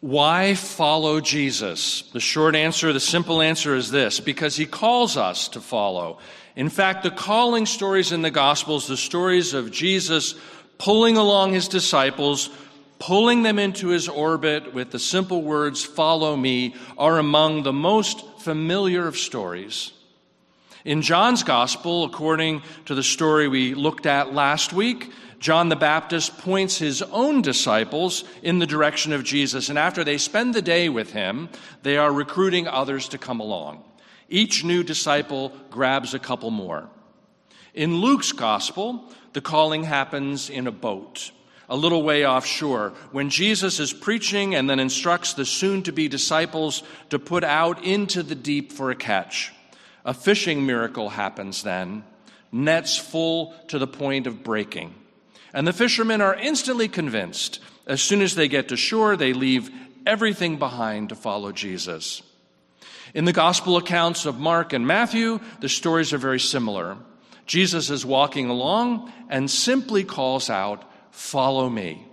Why follow Jesus? The short answer, the simple answer is this because he calls us to follow. In fact, the calling stories in the Gospels, the stories of Jesus pulling along his disciples, pulling them into his orbit with the simple words, Follow me, are among the most familiar of stories. In John's Gospel, according to the story we looked at last week, John the Baptist points his own disciples in the direction of Jesus, and after they spend the day with him, they are recruiting others to come along. Each new disciple grabs a couple more. In Luke's gospel, the calling happens in a boat, a little way offshore, when Jesus is preaching and then instructs the soon to be disciples to put out into the deep for a catch. A fishing miracle happens then, nets full to the point of breaking. And the fishermen are instantly convinced. As soon as they get to shore, they leave everything behind to follow Jesus. In the gospel accounts of Mark and Matthew, the stories are very similar. Jesus is walking along and simply calls out, Follow me.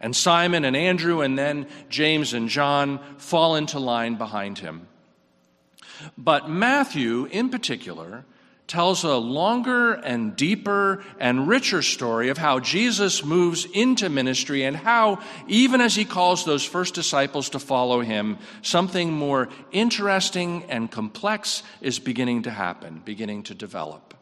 And Simon and Andrew and then James and John fall into line behind him. But Matthew, in particular, tells a longer and deeper and richer story of how Jesus moves into ministry and how, even as he calls those first disciples to follow him, something more interesting and complex is beginning to happen, beginning to develop.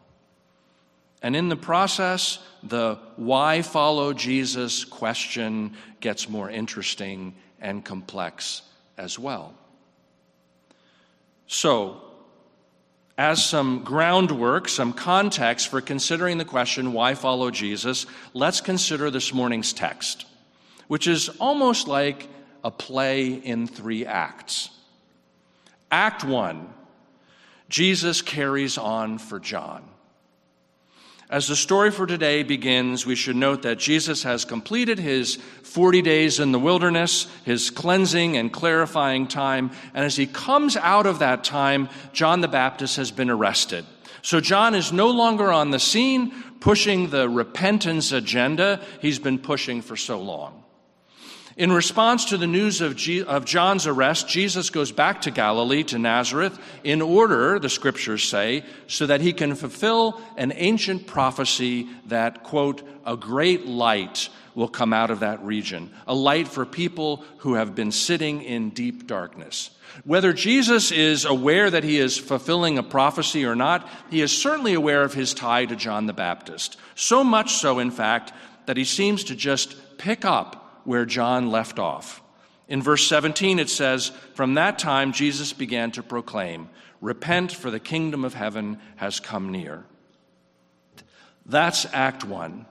And in the process, the why follow Jesus question gets more interesting and complex as well. So, as some groundwork, some context for considering the question, why follow Jesus, let's consider this morning's text, which is almost like a play in three acts. Act one Jesus carries on for John. As the story for today begins, we should note that Jesus has completed his 40 days in the wilderness, his cleansing and clarifying time, and as he comes out of that time, John the Baptist has been arrested. So John is no longer on the scene pushing the repentance agenda he's been pushing for so long. In response to the news of, G- of John's arrest, Jesus goes back to Galilee, to Nazareth, in order, the scriptures say, so that he can fulfill an ancient prophecy that, quote, a great light will come out of that region, a light for people who have been sitting in deep darkness. Whether Jesus is aware that he is fulfilling a prophecy or not, he is certainly aware of his tie to John the Baptist. So much so, in fact, that he seems to just pick up where John left off. In verse 17, it says, From that time Jesus began to proclaim, Repent, for the kingdom of heaven has come near. That's Act One.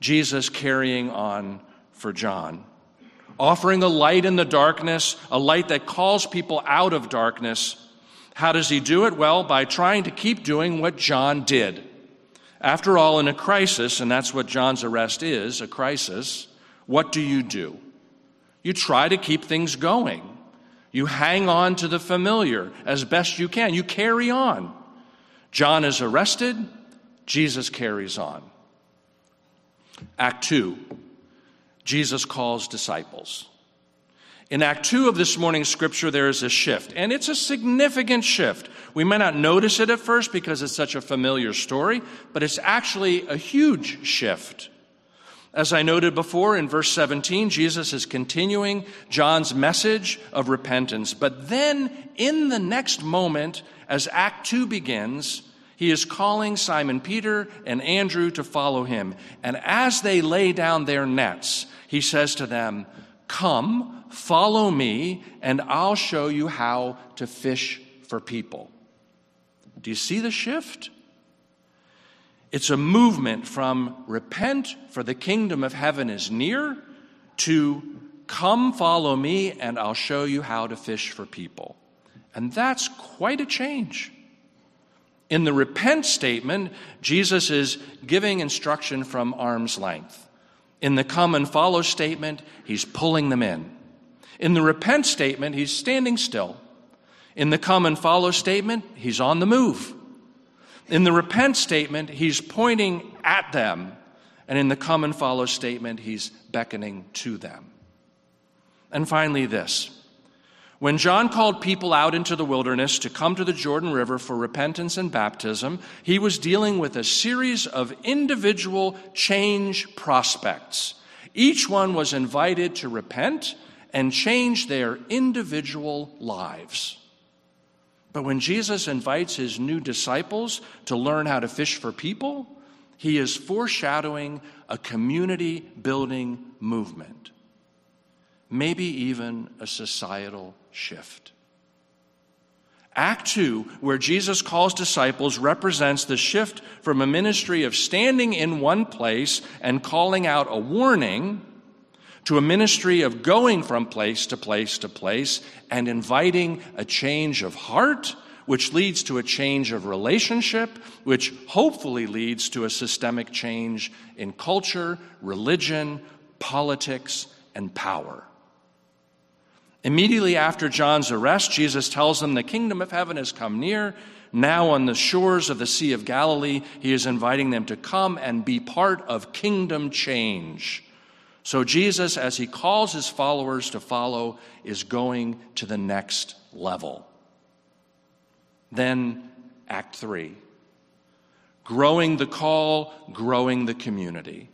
Jesus carrying on for John, offering a light in the darkness, a light that calls people out of darkness. How does he do it? Well, by trying to keep doing what John did. After all, in a crisis, and that's what John's arrest is a crisis, what do you do? You try to keep things going. You hang on to the familiar as best you can. You carry on. John is arrested, Jesus carries on. Act 2 Jesus calls disciples. In Act 2 of this morning's scripture, there is a shift, and it's a significant shift. We may not notice it at first because it's such a familiar story, but it's actually a huge shift. As I noted before in verse 17, Jesus is continuing John's message of repentance. But then, in the next moment, as Act 2 begins, he is calling Simon Peter and Andrew to follow him. And as they lay down their nets, he says to them, Come, follow me, and I'll show you how to fish for people. Do you see the shift? It's a movement from repent, for the kingdom of heaven is near, to come follow me, and I'll show you how to fish for people. And that's quite a change. In the repent statement, Jesus is giving instruction from arm's length. In the come and follow statement, he's pulling them in. In the repent statement, he's standing still. In the come and follow statement, he's on the move. In the repent statement, he's pointing at them, and in the come and follow statement, he's beckoning to them. And finally, this. When John called people out into the wilderness to come to the Jordan River for repentance and baptism, he was dealing with a series of individual change prospects. Each one was invited to repent and change their individual lives. But when Jesus invites his new disciples to learn how to fish for people, he is foreshadowing a community building movement, maybe even a societal shift. Act 2, where Jesus calls disciples, represents the shift from a ministry of standing in one place and calling out a warning to a ministry of going from place to place to place and inviting a change of heart, which leads to a change of relationship, which hopefully leads to a systemic change in culture, religion, politics, and power. Immediately after John's arrest, Jesus tells them the kingdom of heaven has come near. Now, on the shores of the Sea of Galilee, he is inviting them to come and be part of kingdom change. So, Jesus, as he calls his followers to follow, is going to the next level. Then, Act 3 growing the call, growing the community.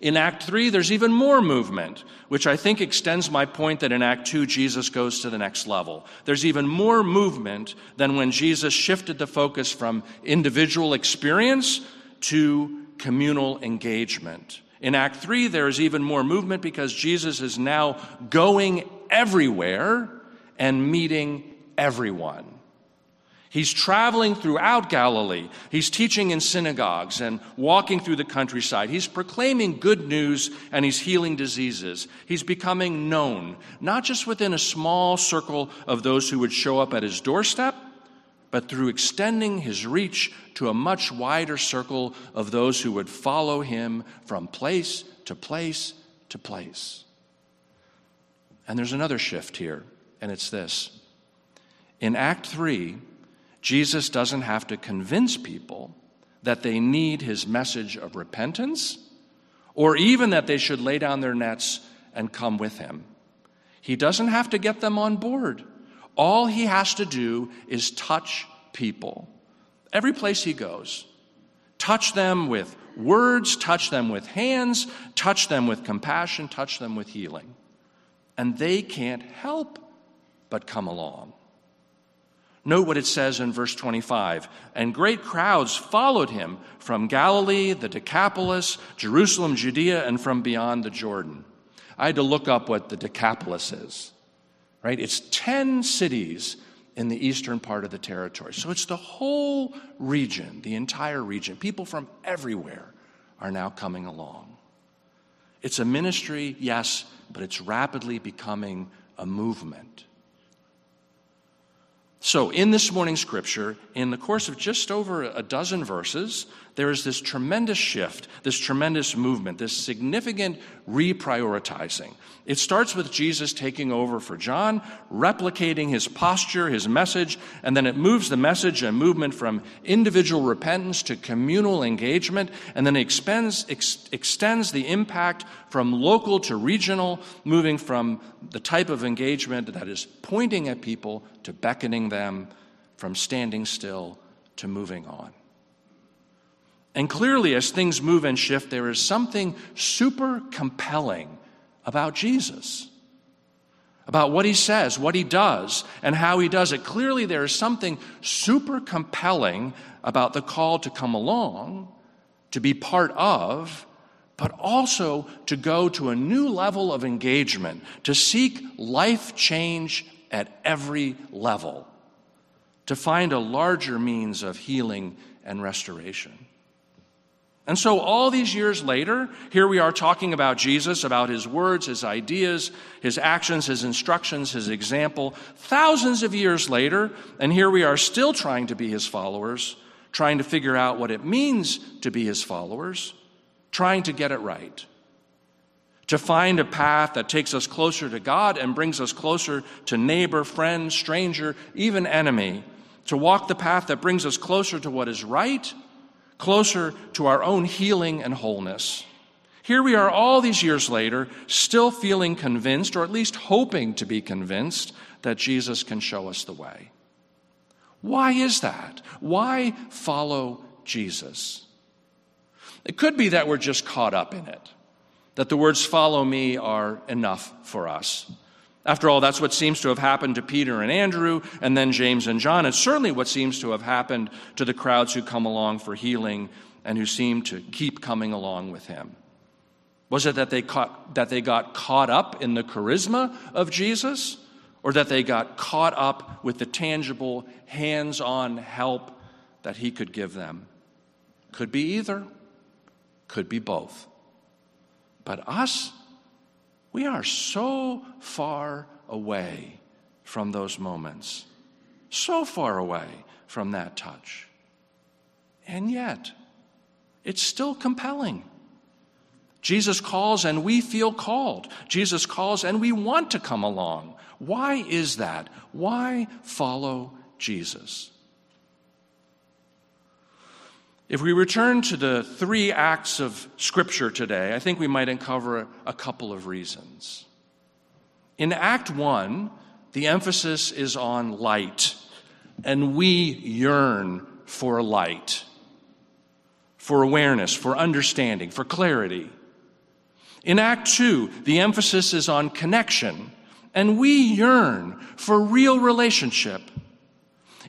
In Act 3, there's even more movement, which I think extends my point that in Act 2, Jesus goes to the next level. There's even more movement than when Jesus shifted the focus from individual experience to communal engagement. In Act 3, there is even more movement because Jesus is now going everywhere and meeting everyone. He's traveling throughout Galilee. He's teaching in synagogues and walking through the countryside. He's proclaiming good news and he's healing diseases. He's becoming known, not just within a small circle of those who would show up at his doorstep, but through extending his reach to a much wider circle of those who would follow him from place to place to place. And there's another shift here, and it's this. In Act 3, Jesus doesn't have to convince people that they need his message of repentance or even that they should lay down their nets and come with him. He doesn't have to get them on board. All he has to do is touch people. Every place he goes, touch them with words, touch them with hands, touch them with compassion, touch them with healing. And they can't help but come along. Note what it says in verse 25. And great crowds followed him from Galilee, the Decapolis, Jerusalem, Judea, and from beyond the Jordan. I had to look up what the Decapolis is right? It's 10 cities in the eastern part of the territory. So it's the whole region, the entire region. People from everywhere are now coming along. It's a ministry, yes, but it's rapidly becoming a movement. So, in this morning's scripture, in the course of just over a dozen verses, there is this tremendous shift, this tremendous movement, this significant reprioritizing. It starts with Jesus taking over for John, replicating his posture, his message, and then it moves the message and movement from individual repentance to communal engagement, and then extends, ex- extends the impact from local to regional, moving from the type of engagement that is pointing at people to beckoning them, from standing still to moving on. And clearly, as things move and shift, there is something super compelling about Jesus, about what he says, what he does, and how he does it. Clearly, there is something super compelling about the call to come along, to be part of, but also to go to a new level of engagement, to seek life change at every level, to find a larger means of healing and restoration. And so, all these years later, here we are talking about Jesus, about his words, his ideas, his actions, his instructions, his example. Thousands of years later, and here we are still trying to be his followers, trying to figure out what it means to be his followers, trying to get it right. To find a path that takes us closer to God and brings us closer to neighbor, friend, stranger, even enemy. To walk the path that brings us closer to what is right closer to our own healing and wholeness. Here we are all these years later, still feeling convinced, or at least hoping to be convinced, that Jesus can show us the way. Why is that? Why follow Jesus? It could be that we're just caught up in it, that the words follow me are enough for us. After all, that's what seems to have happened to Peter and Andrew, and then James and John. It's certainly what seems to have happened to the crowds who come along for healing and who seem to keep coming along with him. Was it that they, caught, that they got caught up in the charisma of Jesus, or that they got caught up with the tangible, hands on help that he could give them? Could be either, could be both. But us, we are so far away from those moments, so far away from that touch. And yet, it's still compelling. Jesus calls and we feel called. Jesus calls and we want to come along. Why is that? Why follow Jesus? If we return to the three acts of Scripture today, I think we might uncover a couple of reasons. In Act 1, the emphasis is on light, and we yearn for light, for awareness, for understanding, for clarity. In Act 2, the emphasis is on connection, and we yearn for real relationship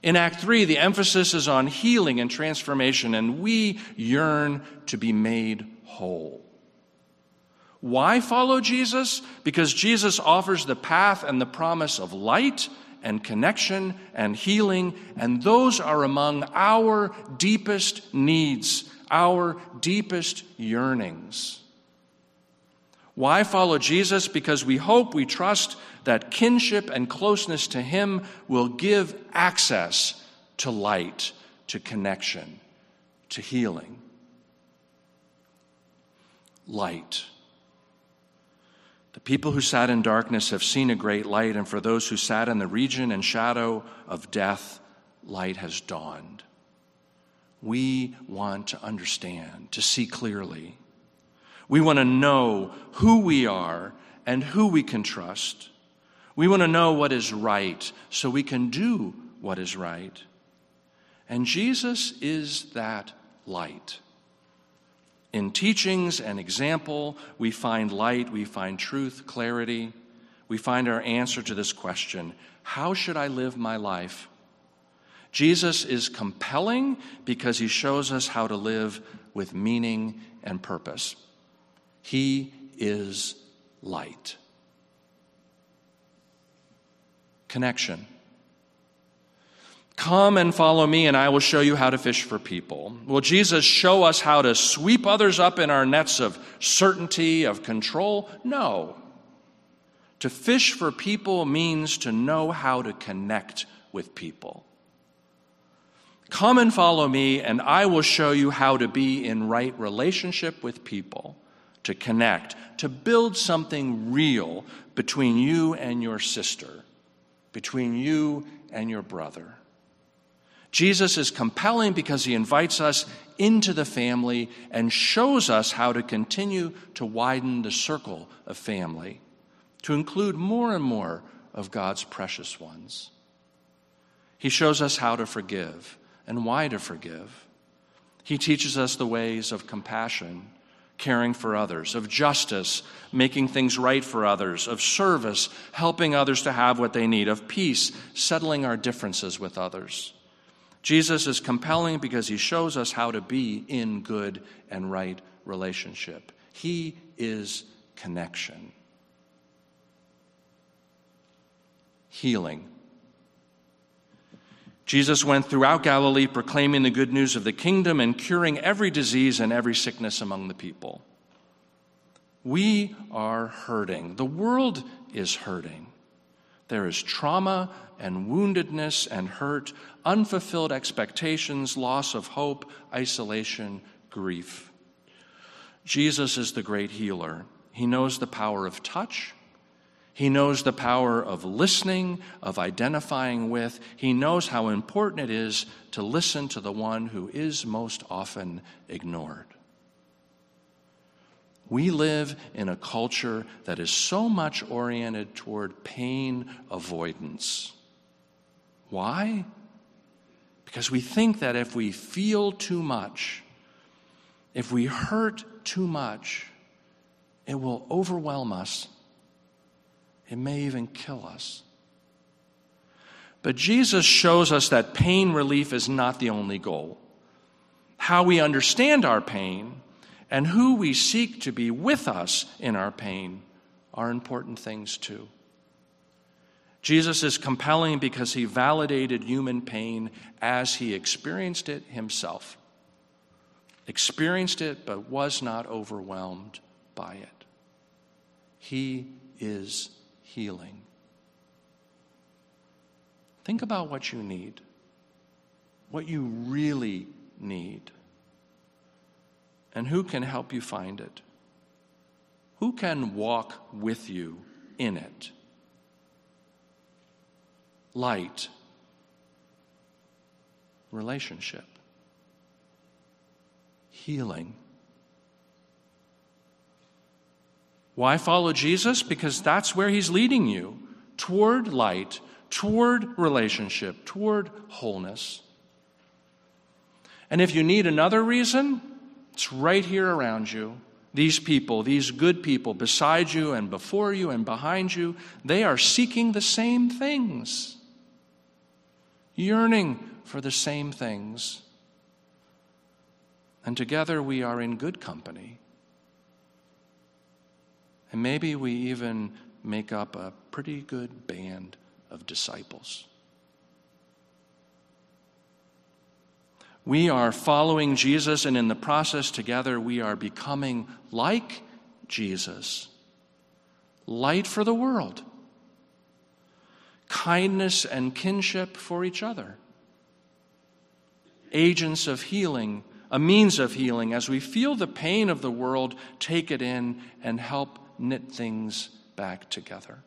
in Act 3, the emphasis is on healing and transformation, and we yearn to be made whole. Why follow Jesus? Because Jesus offers the path and the promise of light and connection and healing, and those are among our deepest needs, our deepest yearnings. Why follow Jesus? Because we hope, we trust that kinship and closeness to Him will give access to light, to connection, to healing. Light. The people who sat in darkness have seen a great light, and for those who sat in the region and shadow of death, light has dawned. We want to understand, to see clearly. We want to know who we are and who we can trust. We want to know what is right so we can do what is right. And Jesus is that light. In teachings and example, we find light, we find truth, clarity. We find our answer to this question How should I live my life? Jesus is compelling because he shows us how to live with meaning and purpose. He is light. Connection. Come and follow me, and I will show you how to fish for people. Will Jesus show us how to sweep others up in our nets of certainty, of control? No. To fish for people means to know how to connect with people. Come and follow me, and I will show you how to be in right relationship with people to connect, to build something real between you and your sister, between you and your brother. Jesus is compelling because he invites us into the family and shows us how to continue to widen the circle of family, to include more and more of God's precious ones. He shows us how to forgive and why to forgive. He teaches us the ways of compassion caring for others, of justice, making things right for others, of service, helping others to have what they need, of peace, settling our differences with others. Jesus is compelling because he shows us how to be in good and right relationship. He is connection. Healing. Jesus went throughout Galilee proclaiming the good news of the kingdom and curing every disease and every sickness among the people. We are hurting. The world is hurting. There is trauma and woundedness and hurt, unfulfilled expectations, loss of hope, isolation, grief. Jesus is the great healer. He knows the power of touch. He knows the power of listening, of identifying with. He knows how important it is to listen to the one who is most often ignored. We live in a culture that is so much oriented toward pain avoidance. Why? Because we think that if we feel too much, if we hurt too much, it will overwhelm us. It may even kill us. But Jesus shows us that pain relief is not the only goal. How we understand our pain and who we seek to be with us in our pain are important things too. Jesus is compelling because he validated human pain as he experienced it himself. Experienced it, but was not overwhelmed by it. He is healing. Think about what you need, what you really need, and who can help you find it. Who can walk with you in it? light, relationship, healing. Why follow Jesus? Because that's where he's leading you toward light, toward relationship, toward wholeness. And if you need another reason, it's right here around you. These people, these good people beside you and before you and behind you, they are seeking the same things yearning for the same things. And together we are in good company. And maybe we even make up a pretty good band of disciples. We are following Jesus, and in the process, together, we are becoming like Jesus, light for the world kindness and kinship for each other. Agents of healing, a means of healing, as we feel the pain of the world, take it in and help knit things back together.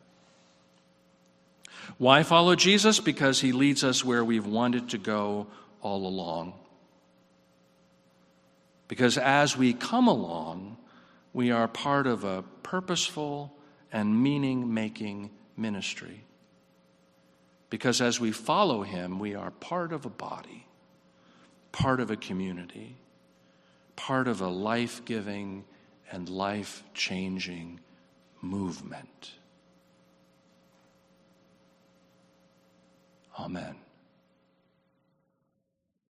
Why follow Jesus? Because he leads us where we've wanted to go all along. Because as we come along, we are part of a purposeful and meaning making ministry. Because as we follow him, we are part of a body, part of a community, part of a life giving and life changing movement. Amen.